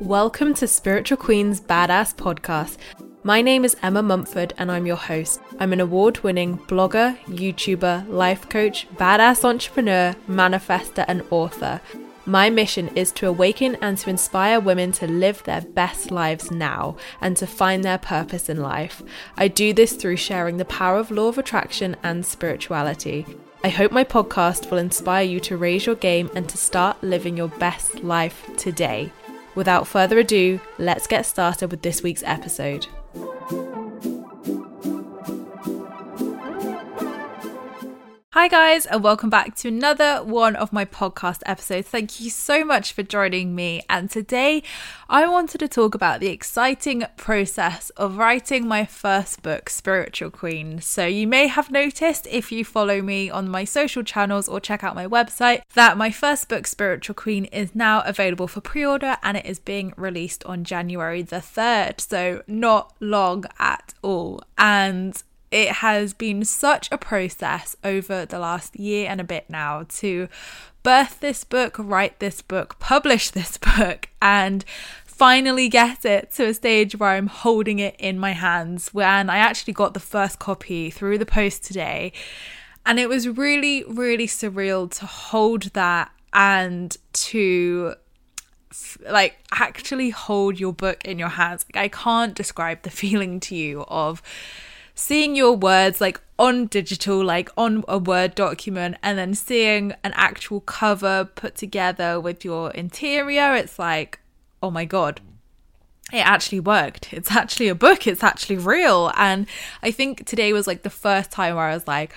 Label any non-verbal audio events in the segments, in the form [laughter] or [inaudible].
Welcome to Spiritual Queen's Badass Podcast. My name is Emma Mumford and I'm your host. I'm an award winning blogger, YouTuber, life coach, badass entrepreneur, manifester, and author. My mission is to awaken and to inspire women to live their best lives now and to find their purpose in life. I do this through sharing the power of law of attraction and spirituality. I hope my podcast will inspire you to raise your game and to start living your best life today. Without further ado, let's get started with this week's episode. Hi, guys, and welcome back to another one of my podcast episodes. Thank you so much for joining me. And today I wanted to talk about the exciting process of writing my first book, Spiritual Queen. So, you may have noticed if you follow me on my social channels or check out my website that my first book, Spiritual Queen, is now available for pre order and it is being released on January the 3rd. So, not long at all. And it has been such a process over the last year and a bit now to birth this book, write this book, publish this [laughs] book, and finally get it to a stage where I'm holding it in my hands. When I actually got the first copy through the post today, and it was really, really surreal to hold that and to like actually hold your book in your hands. Like, I can't describe the [laughs] feeling to you of seeing your words like on digital, like on a Word document, and then seeing an actual cover put together with your interior, it's like, oh my God, it actually worked. It's actually a book. It's actually real. And I think today was like the first time where I was like,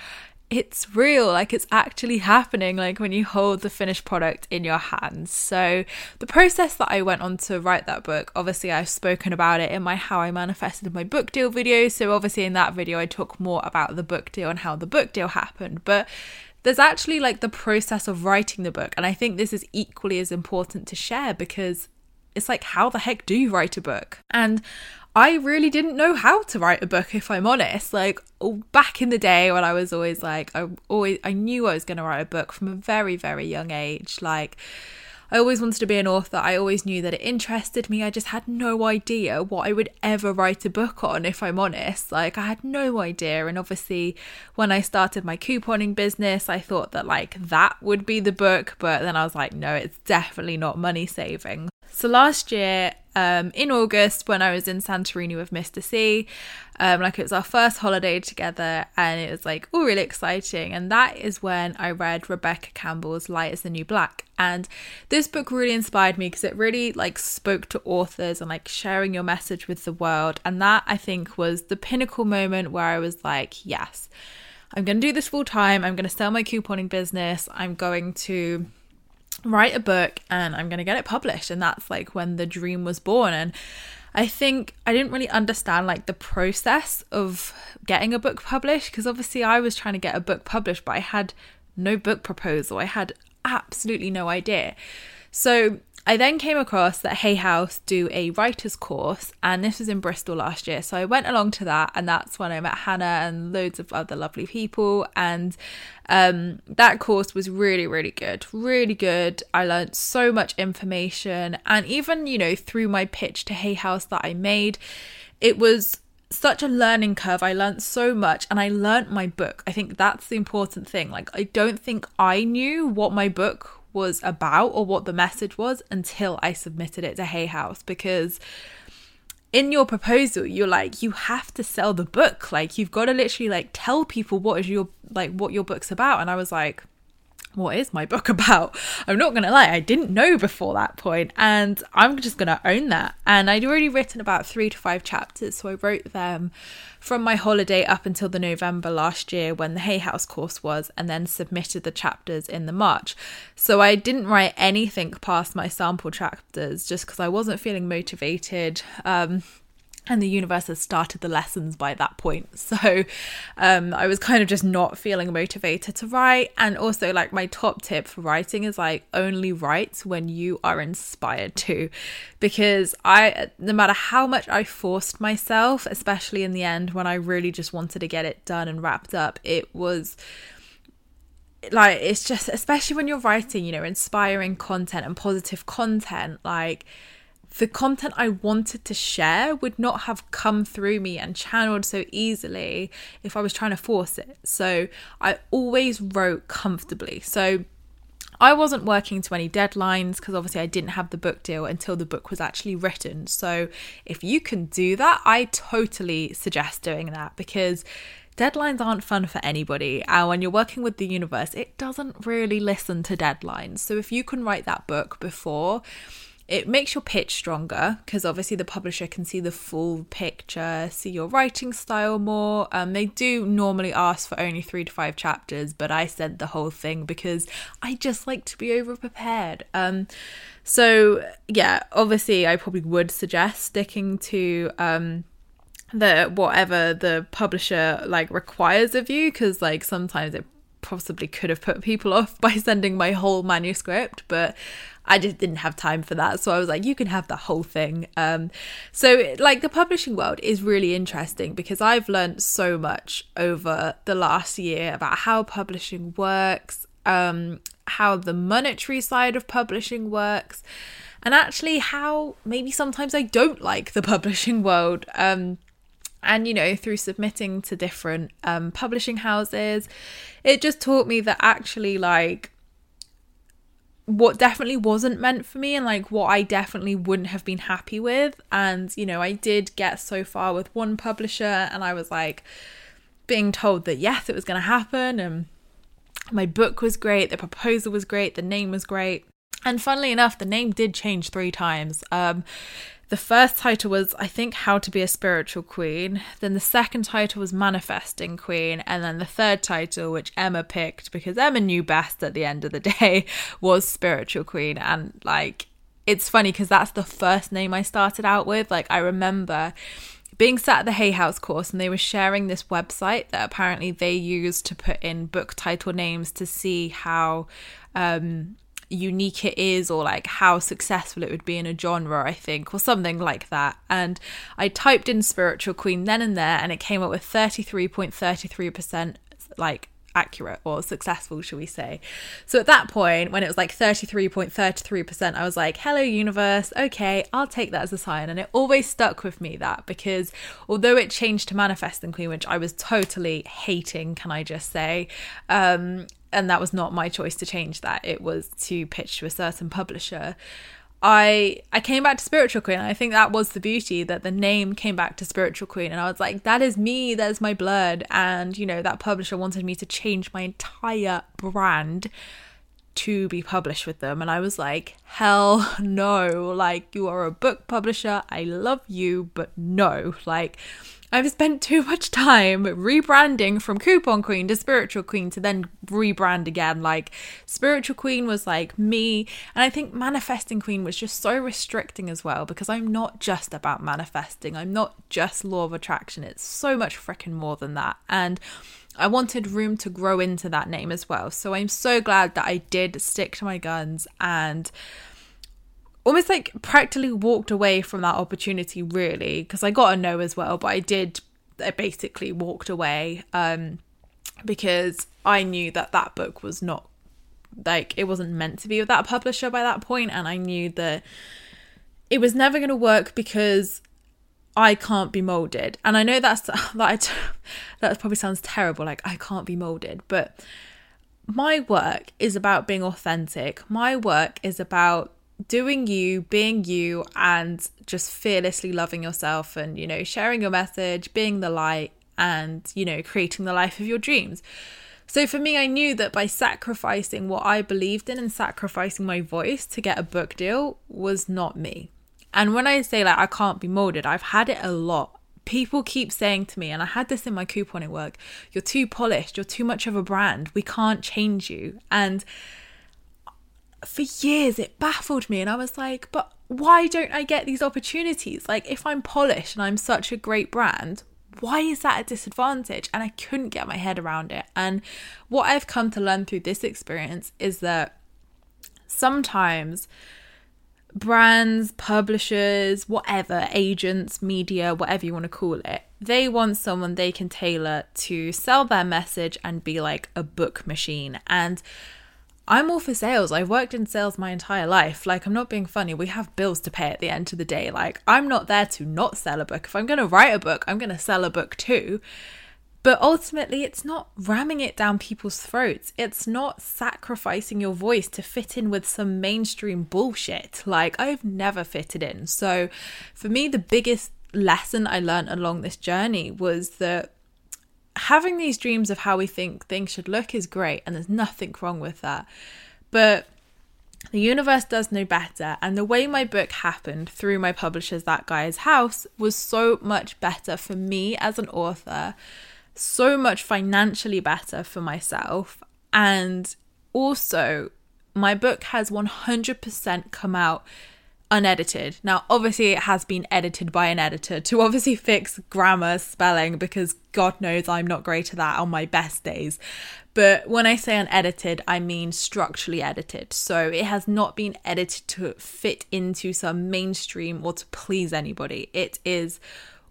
it's real, like it's actually happening, like when you hold the finished product in your hands. So, the process that I went on to write that book, obviously, I've spoken about it in my How I Manifested My Book Deal video. So, obviously, in that video, I talk more about the book deal and how the book deal happened. But there's actually like the process of writing the book. And I think this is equally as important to share because it's like, how the heck do you write a book? And I really didn't know how to write a book, if I'm honest. Like oh, back in the day when I was always like, I always, I knew I was going to write a book from a very, very young age. Like, I always wanted to be an author. I always knew that it interested me. I just had no idea what I would ever write a book on, if I'm honest. Like, I had no idea. And obviously, when I started my couponing business, I thought that like that would be the book. But then I was like, no, it's definitely not money saving. So last year, um, in August, when I was in Santorini with Mr. C, um, like it was our first holiday together, and it was like all really exciting. And that is when I read Rebecca Campbell's Light is the New Black. And this book really inspired me because it really like spoke to authors and like sharing your message with the world. And that I think was the pinnacle moment where I was like, yes, I'm going to do this full time. I'm going to sell my couponing business. I'm going to write a book and I'm going to get it published. And that's like when the dream was born. And I think I didn't really understand like the process of getting a book published because obviously I was trying to get a book published, but I had no book proposal. I had absolutely no idea. So I then came across that Hay House do a writer's course, and this was in Bristol last year. So I went along to that, and that's when I met Hannah and loads of other lovely people. And um, that course was really, really good. Really good. I learned so much information, and even, you know, through my pitch to Hay House that I made, it was such a learning curve. I learned so much and I learned my book. I think that's the important thing. Like, I don't think I knew what my book was about or what the message was until I submitted it to Hay House because in your proposal you're like you have to sell the book. Like you've got to literally like tell people what is your like what your book's about. And I was like what is my book [laughs] about? I'm not going to lie, I didn't know before that point, and I'm just going to own that. And I'd already written about three to five chapters, so I wrote them from my holiday up until the November last year when the Hay House course was, and then submitted the chapters in the March. So I didn't write anything past my sample chapters just because I wasn't feeling motivated. Um, and the universe has started the lessons by that point. [laughs] So um, I was kind of just not feeling motivated to write. And also, like, my top tip for writing is like only write when you are inspired to. Because I, no matter how much I forced myself, especially in the end when I really just wanted to get it done and wrapped up, it was like it's just especially when you're writing you know inspiring content and positive content like the content I wanted to share would not have come through me and channeled so easily if I was trying to force it. So I always wrote comfortably. So I wasn't working to any deadlines because obviously I didn't have the book deal until the book was actually written. So if you can do that, I totally suggest doing that because deadlines aren't fun for anybody. And when you're working with the universe, it doesn't really listen to deadlines. So if you can write that book before, it makes your pitch stronger because obviously the publisher can see the full picture, see your writing style more. Um, they do normally ask for only three to five chapters, but I said the whole thing because I just like to be over prepared. Um, so yeah, obviously I probably would suggest sticking to um the whatever the publisher like requires of you because like sometimes it possibly could have put people [laughs] off by sending my whole manuscript, but I just didn't have time for that. So I was like, you can have the whole thing. Um, so, like, the publishing world is really interesting because I've learned so much over the last year about how publishing works, um, how the monetary side of publishing works, and actually how maybe sometimes I don't like the [laughs] publishing world. Um, and you know through submitting to different um, publishing houses it just taught me that actually like what definitely wasn't meant for me and like what I definitely wouldn't have been happy with. And, you know, I did get so far with one publisher and I was like being told that yes, it was going to happen. And my book was great, the proposal was great, the name was great. And funnily enough, the name did change three times. Um, the first title was, I think, How to Be a Spiritual Queen. Then the second title was Manifesting Queen. And then the third title, which Emma picked because Emma knew best at the end of the [laughs] day, was Spiritual Queen. And like, it's funny because that's the first name I started out with. Like, I remember being sat at the Hay House course and they were sharing this website that apparently they use to put in book title names to see how um unique it is or like how successful it would be in a genre, I think, or something like that. And I typed in spiritual queen then and there and it came up with 33.33% like accurate or successful, shall we say. So at that point, when it was like 33.33%, I was like, hello, universe. Okay, I'll take that as a sign. And it always stuck with me that because although it changed to Manifesting Queen, which I was totally hating, can I just say, um, and that was not my choice to change that. It was to pitch to a certain publisher. I I came back to Spiritual Queen. I think that was the beauty that the name came back to Spiritual Queen, and I was like, that is me. There's my blood. And you know that publisher wanted me to change my entire brand to be published with them, and I was like, hell no! Like you are a book publisher. I love you, but no, like I've spent too much time rebranding from Coupon Queen to Spiritual Queen to then rebrand again. Like, Spiritual Queen was like me, and I think Manifesting Queen was just so restricting as well because I'm not just about manifesting, I'm not just law of attraction, it's so much freaking more than that. And I wanted room to grow into that name as well. So I'm so glad that I did stick to my guns and almost like practically walked away from that opportunity really because I got a no as well but I did I basically walked away um because I knew that that book was not like it wasn't meant to be with that publisher by that point and I knew that it was never going to work because I can't be molded and I know that's [laughs] that that probably sounds terrible like I can't be molded but my work is about being authentic. My work is about doing you, being you, and just fearlessly loving yourself and, you know, sharing your message, being the light, and, you know, creating the life of your dreams. So for me, I knew that by sacrificing what I believed in and sacrificing my voice to get a book deal was not me. And when I say like I can't be molded, I've had it a lot. People keep saying to me, and I had this in my couponing work, you're too polished, you're too much of a brand, we can't change you. And for years it baffled me and I was like, but why don't I get these opportunities? Like if I'm polished and I'm such a great brand, why is that a disadvantage? And I couldn't get my head around it. And what I've come to learn through this experience is that sometimes brands, publishers, whatever, agents, media, whatever you want to call it, they want someone they can tailor to sell their message and be like a book machine. And I'm all for sales. I've worked in sales my entire life. Like, I'm not being funny. We have bills to pay at the end of the day. Like, I'm not there to not sell a book. If I'm going to write a book, I'm going to sell a book too. But ultimately, it's not ramming it down people's throats. It's not sacrificing your voice to fit in with some mainstream bullshit. Like, I've never fitted in. So, for me, the biggest lesson I learned along this journey was that having these dreams of how we think things should look is great, and there's nothing wrong with that. But the universe does know better, and the way my book happened through my publisher's That Guy's House was so much better for me as an author, so much financially better for myself, and also my book has 100% come out unedited. Now, obviously, it has been edited by an editor to obviously fix grammar, spelling, because God knows I'm not great at that on my best days. But when I say unedited, I mean structurally edited. So it has not been edited to fit into some mainstream or to please anybody. It is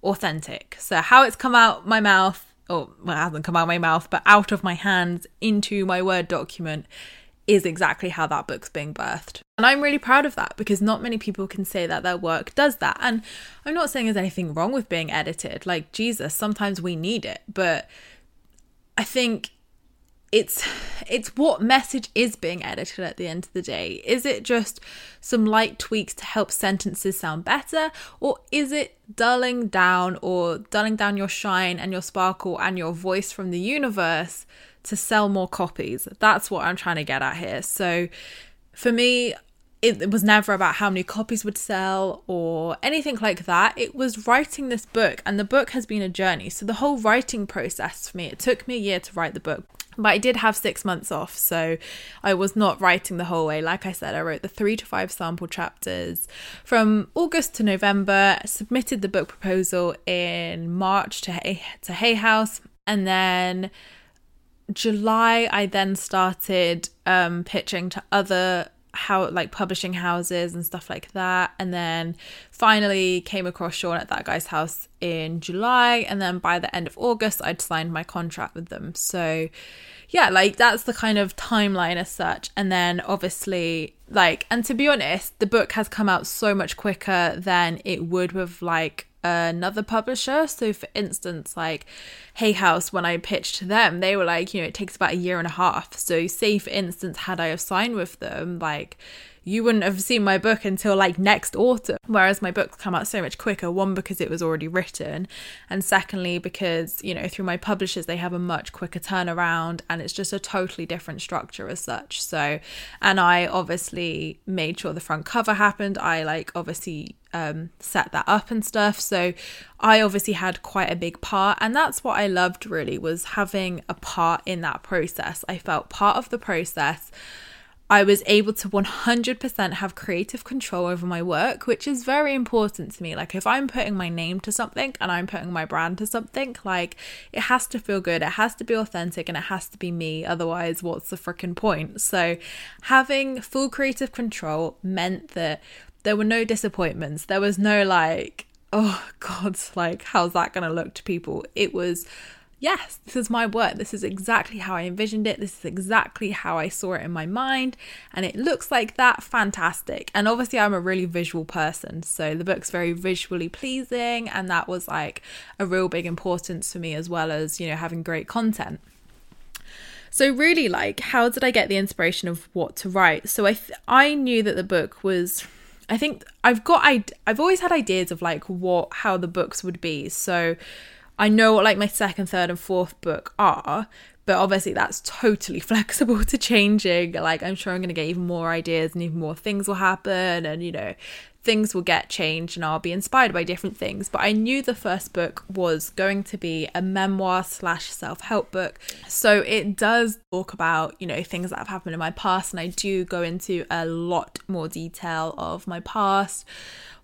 authentic. So, how it's come out my mouth, or well, it hasn't come out my mouth, but out of my hands into my Word document is exactly how that book's being birthed. And I'm really proud of that because not many people can say that their work does that. And I'm not saying there's anything wrong with being edited. Like, Jesus, sometimes we need it. But I think it's it's what message is being edited at the end of the day is it just some light tweaks to help sentences sound better or is it dulling down or dulling down your shine and your sparkle and your voice from the universe to sell more copies. That's what I'm trying to get at here. So for me, it, was never about how many copies would sell or anything like that. It was writing this book, and the book has been a journey. So the whole writing process for me, it took me a year to write the book. But I did have six months off, so I was not writing the whole way. Like I said, I wrote the three to five sample chapters from August to November, submitted the book proposal in March to Hay, to Hay House, and then July, I then started um, pitching to other how like publishing houses and stuff like that. And then finally came across Sean at that guy's house in July. And then by the end of August I'd signed my contract with them. So yeah like that's the kind of timeline as such. And then obviously like and to be honest the book has come out so much quicker than it would with like another publisher. So, for instance, like Hay House, when I pitched to them, they were like, you know, it takes about a year and a half. So, say for instance, had I have signed with them, like you wouldn't have seen my book until like next autumn. Whereas my books come out so much quicker. One, because it was already written, and secondly, because, you know, through my publishers, they have a much quicker turnaround and it's just a totally different structure as such. So, and I obviously made sure the front cover happened. I like obviously um, set that up and stuff. So I obviously had quite a big part, and that's what I loved really was having a part in that process. I felt part of the process. I was able to 100% have creative control over my work, which is very important to me. Like, if I'm putting my name to something and I'm putting my brand to something, like, it has to feel good, it has to be authentic, and it has to be me. Otherwise, what's the freaking point? So, having full creative control meant that there were no disappointments. There was no, like, oh, [laughs] God, like, how's that going to look to people? It was yes, this is my work. This is exactly how I envisioned it. This is exactly how I saw it in my mind. And it looks like that. Fantastic. And obviously, I'm a really visual person. So the book's very visually pleasing. And that was like a real big importance for me, as well as, you know, having great content. So really like how did I get the inspiration of what to write? So I th- I knew that the book was I think I've got I I've always had ideas of like what how the books would be. So I know what like my second, third and fourth book are, but obviously that's totally [laughs] flexible to changing. Like I'm sure I'm to get even more ideas and even more things will happen and you know things will get changed and I'll be inspired by different things. But I knew the first book was going to be a memoir slash self help book. So it does talk about, you know, things that have happened in my past. And I do go into a lot more detail of my past,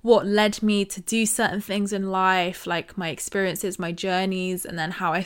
what led me to do certain things in life, like my experiences, my journeys, and then how I.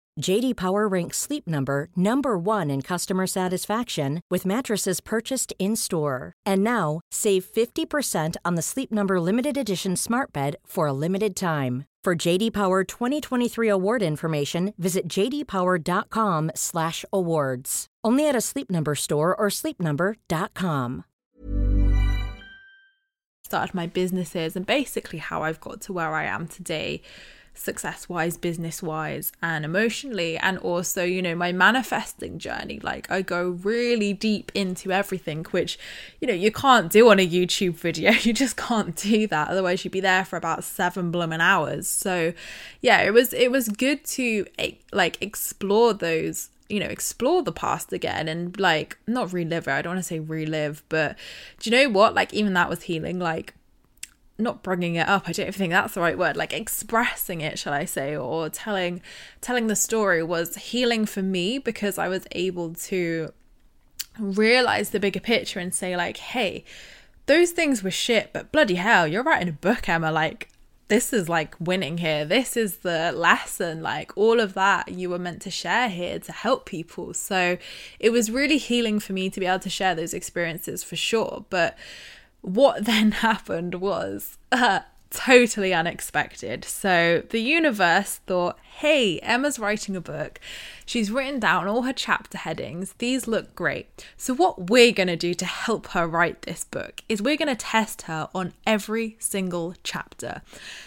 JD Power ranks Sleep Number number 1 in customer satisfaction with mattresses purchased in-store. And now, save 50% on the Sleep Number limited edition Smart Bed for a limited time. For JD Power 2023 award information, visit jdpower.com/awards. Only at a Sleep Number store or sleepnumber.com. started my businesses and basically how I've got to where I am today success wise, business wise, and emotionally, and also, you know, my manifesting journey. Like, I go really deep into everything, which, you know, you can't do on a YouTube video. [laughs] You just can't do that. Otherwise, you'd be there for about seven blooming hours. So, yeah, it was, it was good to like explore those you know explore the past again and like not relive it i don't want to say relive but do you know what like even that was healing like not bringing it up i don't even think that's the right word like expressing it shall i say or telling telling the story was healing for me because i was able to realize the bigger picture and say like hey those things were shit but bloody hell you're writing a book emma. Like this is like winning here. This is the lesson. Like all of that you were meant to share here to help people. So it was really healing for me to be able to share those experiences for sure. But what then [laughs] happened was uh, totally unexpected. So the universe thought, hey, Emma's writing a book. She's written down all her chapter headings. These look great. So, what we're going to do to help her write this book is we're going to test her on every single chapter.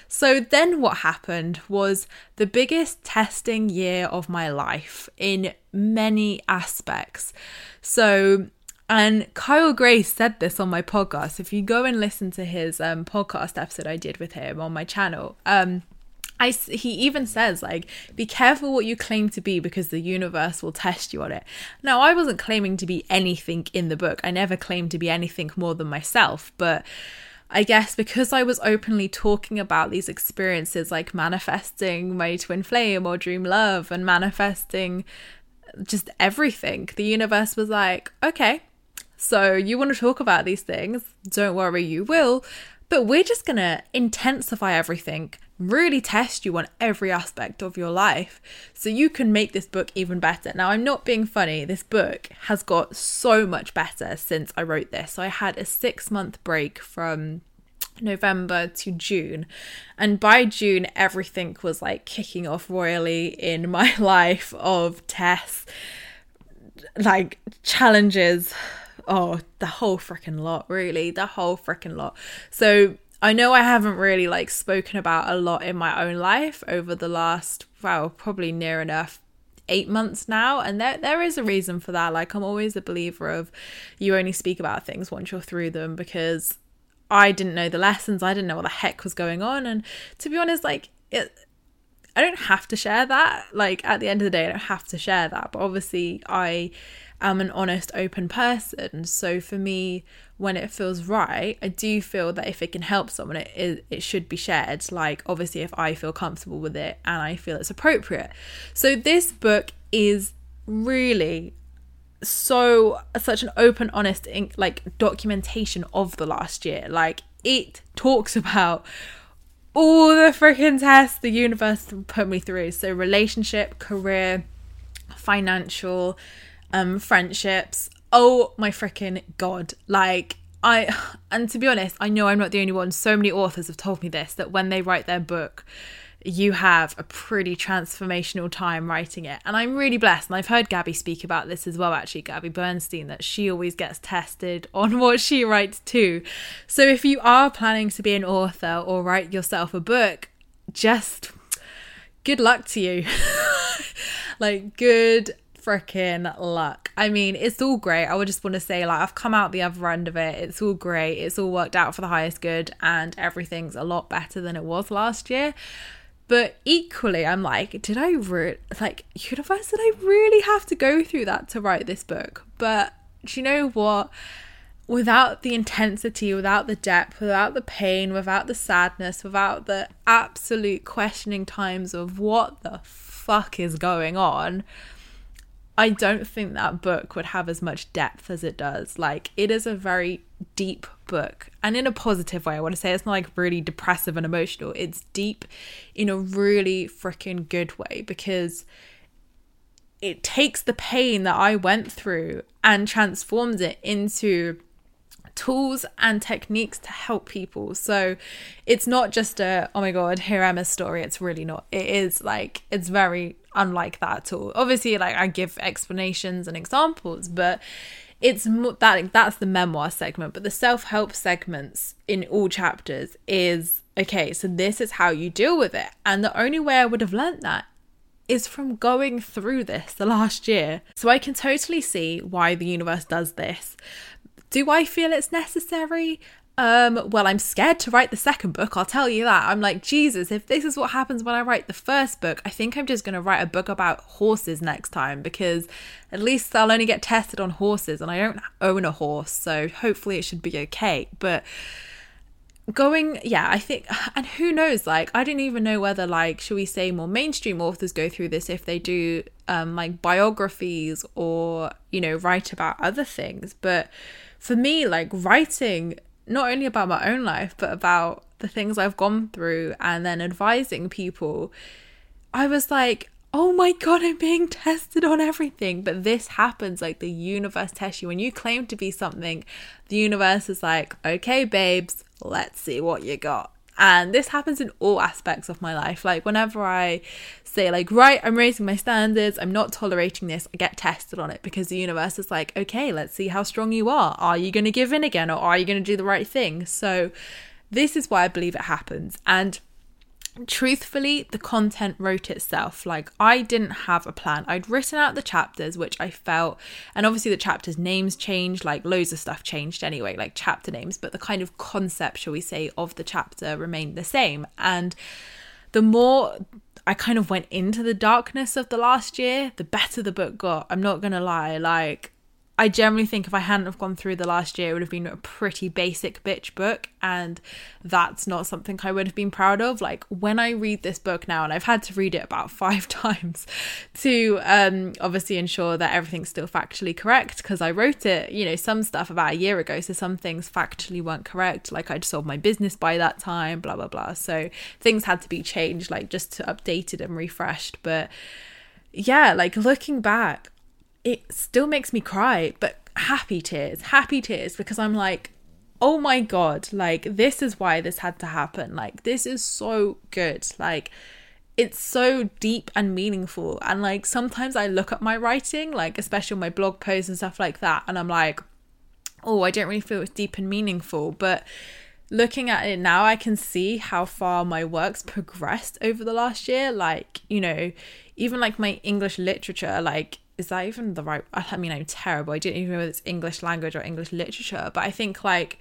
So, then what happened was the biggest testing year of my life in many aspects. So, and Kyle Gray said this on my podcast. If you go and listen to his um, podcast episode I did with him on my channel, um, I, he even says like be careful what you claim to be because the universe will test you on it. Now i wasn't claiming to be anything in the book. I never claimed to be anything more than myself. But i guess because i was openly talking about these experiences like manifesting my twin flame or dream love and manifesting just everything the universe was like okay so you want to talk about these things, don't worry, you will. But we're just going to intensify everything, really test you on every aspect of your life so you can make this book even better. Now, I'm not being funny, this book has got so much better since I wrote this. So I had a six month break from November to June. And by June, everything was like kicking off royally in my [laughs] life of tests, like challenges, oh, the whole freaking lot, really, the whole freaking lot. So I know I haven't really like spoken about a lot in my own life over the last, well, probably near enough eight months now and there there is a reason for that like i'm always a believer of you only speak about things once you're through them because i didn't know the lessons i didn't know what the heck was going on and to be honest like it i don't have to share that like at the end of the day i don't have to share that but obviously i am an honest open person so for me when it feels right, I do feel that if it can help someone, it, it, it should be shared. Like, obviously, if I feel comfortable with it and I feel it's appropriate. So, this book is really so such an open honest like documentation of the last year like it talks about all the freaking tests the universe put me through so relationship career financial um friendships. Oh my freaking god. Like i and to be honest i know i'm not the only one. So many authors have told me this that when they write their book you have a pretty transformational time writing it. And i'm really blessed and i've heard gabby speak about this as well actually gabby bernstein that she always gets tested on [laughs] what she writes too. So if you are planning to be an author or write yourself a book just good luck to you. [laughs] Like good freaking luck. I mean, it's all great. I would just want to say, like, I've come out the other end of it. It's all great. It's all worked out for the highest good, and everything's a lot better than it was last year. But equally, I'm like, did I re- like universe? Did I really have to go through that to write this book? But do you know what? Without the intensity, without the depth, without the pain, without the sadness, without the absolute questioning times of what the fuck is going on, I don't think that book would have as much depth as it does. Like, it is a very deep book, and in a positive way. I want to say it's not like really depressive and emotional, it's deep in a really freaking good way because it takes the pain that I went through and transforms it into tools and techniques to help people. So it's not just a, oh my God, here Emma's story. It's really not. It is like, it's very unlike that at all. Obviously, like I give explanations and examples, but it's that that's the memoir segment but the self-help segments in all chapters is okay so this is how you deal with it and the only way i would have learnt that is from going through this the last year so i can totally see why the universe does this do I feel it's necessary? Um, well, I'm scared to write the second book, I'll tell you that. I'm like, Jesus, if this is what happens when I write the first book, I think I'm just going to write a book about horses next time because at least I'll only get tested on horses and I don't own a horse, so hopefully it should be okay. But going yeah i think and who knows like i don't even know whether like should we say more mainstream authors go through this if they do um like biographies or you know write about other things but for me, like writing not only about my own life, but about the things I've gone through and then advising people, I was like, oh my God, I'm being tested on everything. But this happens like the universe tests you. When you claim to be something, the universe is like, okay, babes, let's see what you got. And this happens in all aspects of my life. Like, whenever I say, like, right, I'm raising my standards, I'm not tolerating this, I get tested on it because the universe is like, okay, let's see how strong you are. Are you going to give in again or are you going to do the right thing? So, this is why I believe it happens. And truthfully, the content wrote itself. Like, I didn't have a plan. I'd written out the chapters, which I felt, and obviously the chapters' names changed, like, loads of stuff changed anyway, like chapter names, but the kind of concept, shall we say, of the chapter remained the same. And the more I kind of went into the darkness of the last year, the better the book got. I'm not gonna lie. Like, I generally think if I hadn't have gone through the last year, it would have been a pretty basic bitch book, and that's not something I would have been proud of. Like when I read this book now, and I've had to read it about [laughs] five times to um, obviously ensure that everything's still factually correct, because I wrote it, you know, some stuff about a year ago, so some things factually weren't correct. Like I'd sold my business by that time, blah blah blah. So things had to be changed, like just to updated and refreshed. But yeah, like looking back, it still makes me cry, but happy tears, happy tears, because I'm like, oh my God, like, this is why this had to happen. Like, this is so good. Like, it's so deep and meaningful. And like, sometimes I look at my writing, like, especially my blog posts and stuff like that, and I'm like, oh, I don't really feel it's deep and meaningful. But looking at it now, I can see how far my work's progressed over the last year. Like, you know, even like my English literature, like, is that even the right? I mean, I'm terrible. I don't even know whether it's English language or English literature, but I think like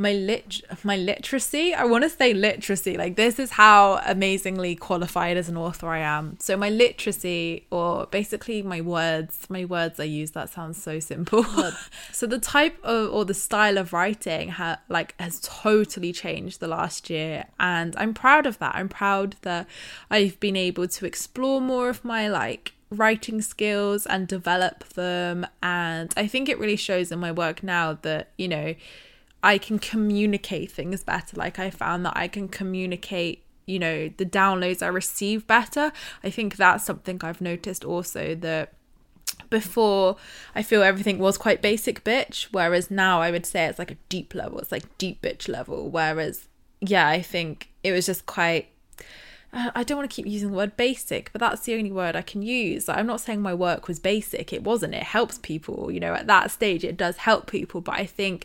my lit my literacy i want to say literacy like this is how amazingly qualified as an author i am so my literacy or basically my words my words i use that sounds so simple [laughs] so the type of or the style of writing ha- like has totally changed the last year and i'm proud of that i'm proud that i've been able to explore more of my like writing skills and develop them and i think it really shows in my work now that you know I can communicate things better. Like I found that I can communicate, you know, the downloads I receive better. I think that's something I've noticed also that before I feel everything was quite basic bitch, whereas now I would say it's like a deep level. It's like deep bitch level. Whereas, yeah, I think it was just quite Uh, I don't want to keep using the word basic, but that's the only word I can use. I'm not saying my work was basic, it wasn't. It helps people, you know, at that stage, it does help people. But I think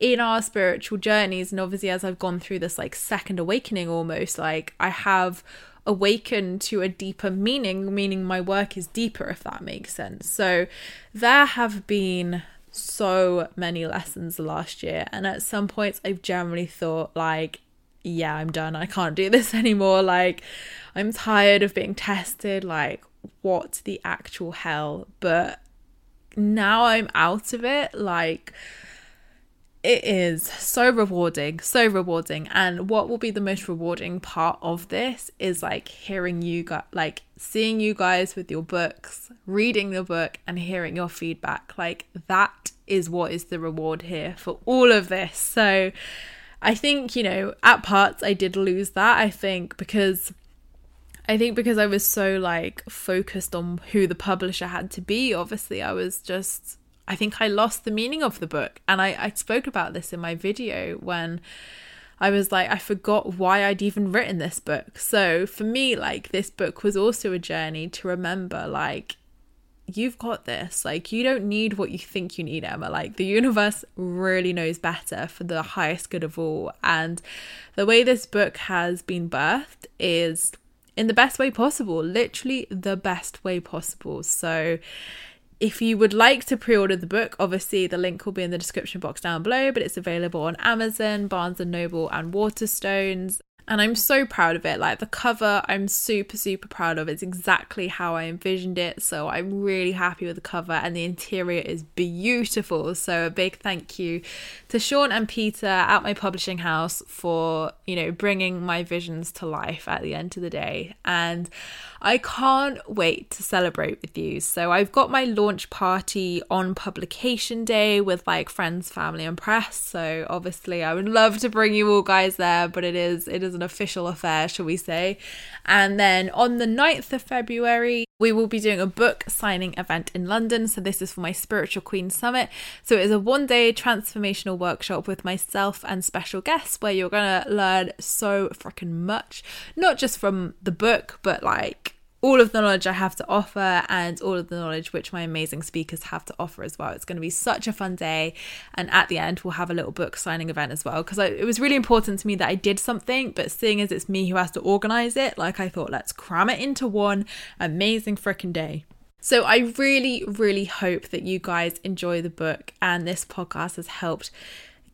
in our spiritual journeys, and obviously as I've gone through this like second awakening almost, like I have awakened to a deeper meaning, meaning my work is deeper, if that makes sense. So there have been so many lessons last year, and at some points, I've generally thought, like, yeah, I'm done. I can't do [laughs] this anymore. Like, I'm tired of being tested. Like, what the actual hell? But now I'm out of it. Like, it is so rewarding, so rewarding. And what will be the most rewarding part of this is like hearing you guys, like seeing you guys with your books, reading the book, and hearing your feedback. Like, that is what is the reward here for all of this. So, I think, you know, at parts I did lose that. I think because I think because I was so like focused on who the publisher had to be, obviously I was just I think I lost the meaning of the book. And I, I spoke about this in my video when I was like, I forgot why I'd even written this book. So for me, like, this book was also a journey to remember, like, you've got this. Like, you don't need what you think you need, Emma. Like, the universe really knows better for the highest good of all. And the way this book has been birthed is in the best way possible, literally the best way possible. So, if you would like to pre-order the book, obviously the link will be in the description box down below, but it's available on Amazon, Barnes and Noble, and Waterstones and I'm so proud of it. Like the cover, I'm super, super proud of. It's exactly how I envisioned it. So I'm really happy with the cover, and the interior is beautiful. So a big thank you to Sean and Peter at my publishing house for, you know, bringing my visions to life at the end of the day. And I can't wait to celebrate with you. So I've got my launch party on publication day with like friends, family, and press. So obviously I would love to bring you all guys there, but it is it is an official affair, shall we say. And then on the 9th of February, we will be doing a book signing event in London. So, this is for my Spiritual Queen Summit. So, it is a one day transformational workshop with myself and special guests where you're going to learn so freaking much, not just from the book, but like all of the knowledge I have to offer and all of the knowledge which my amazing speakers have to offer as well. It's going to be such a fun day. And at the end, we'll have a little book signing event as well because it was really important to me that I did something. But seeing as it's me who has to organize it, like I thought, let's cram it into one amazing freaking day. So I really, really hope that you guys enjoy the book and this podcast has helped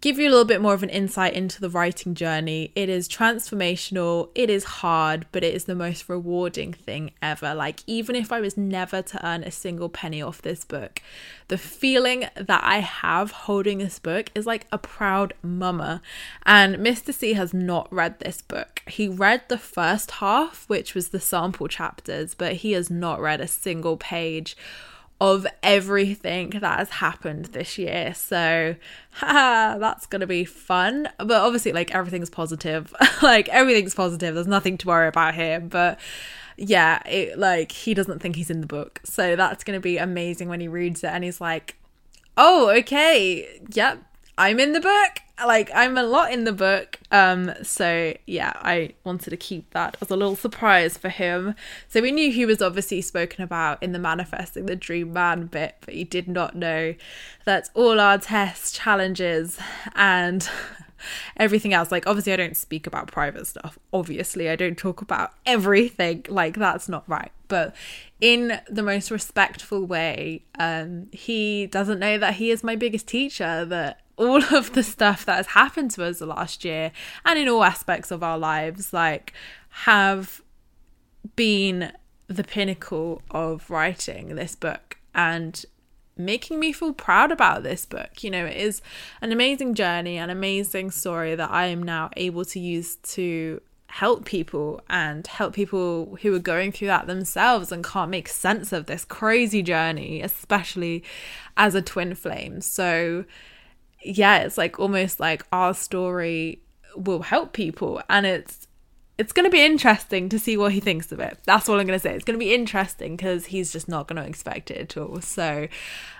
give you a little bit more of an insight into the writing journey. It is transformational, it is hard, but it is the most rewarding thing ever. Like, even if I was never to earn a single penny off this book, the feeling that I have holding this book is like a proud mama. And Mr. C has not read this book. He read the first half, which was the sample chapters, but he has not read a single page of everything that has happened this year. So, [laughs] haha, that's going to be fun. But obviously, like, everything's positive. [laughs] like, everything's positive. There's nothing to worry about here. But yeah, it like he doesn't think he's in the book. So, that's going to be amazing when he reads it and he's like, oh, okay, yep, I'm in the book. Like I'm a lot in the book. Um so yeah, I wanted to keep that as a little surprise for him. So we knew he was obviously spoken about in the manifesting the dream man bit, but he did not know that all our tests, challenges and [laughs] everything else. Like, obviously, I don't speak about private stuff. Obviously, I don't talk about everything. Like, that's not right. But in the most respectful way, um, he doesn't know that he is my biggest teacher, that all of the stuff that has happened to us the last year and in all aspects of our lives, like, have been the pinnacle of writing this book and making me feel proud about this book. You know, it is an amazing journey, an amazing story that I am now able to use to help people and help people who are going through that themselves and can't make sense of this crazy journey, especially as a twin flame. So, yeah, it's like almost like our story will help people and it's it's going to be interesting to see what he thinks of it. That's all I'm going to say. It's going to be interesting because he's just not going to expect it at all. So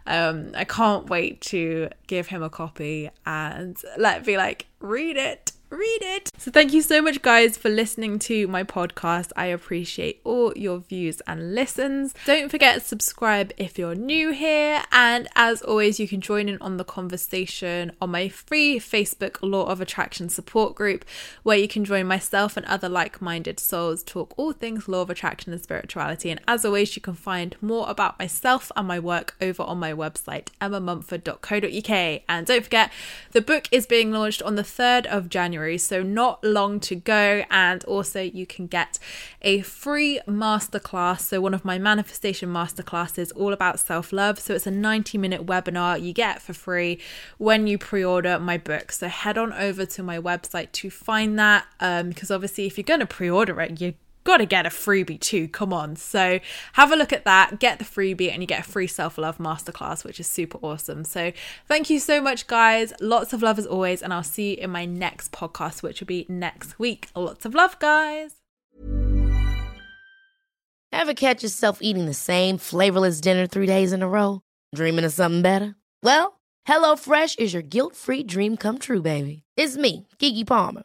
um, I can't wait to give him a copy and let me like read it read it. So, thank you so much, guys, for listening to my podcast. I appreciate all your views and listens. Don't forget to subscribe if you're new here. And as always, you can join in on the conversation on my free Facebook Law of Attraction support group, where you can join myself and other like minded souls talk all things law of attraction and spirituality. And as always, you can find more about myself and my work over on my website, emmamumford.co.uk. And don't forget, the book is being launched on the 3rd of January. January, so not long to go. And also, you can get a free masterclass. So, one of my manifestation masterclasses, all about self love. So, it's a 90 minute webinar you get for free when you pre order my book. So, head on over to my website to find that. Um, because obviously, if you're going to pre order it, you got to get a freebie too. Come on. So have a look at that, get the freebie, and you get a free self love masterclass, which is super awesome. So thank you so much, guys. Lots of love as always. And I'll see you in my next podcast, which will be next week. Lots of love, guys. Ever catch yourself eating the same flavorless dinner three days in a row? Dreaming of something better? Well, HelloFresh is your guilt free dream come true, baby. It's me, Keke Palmer.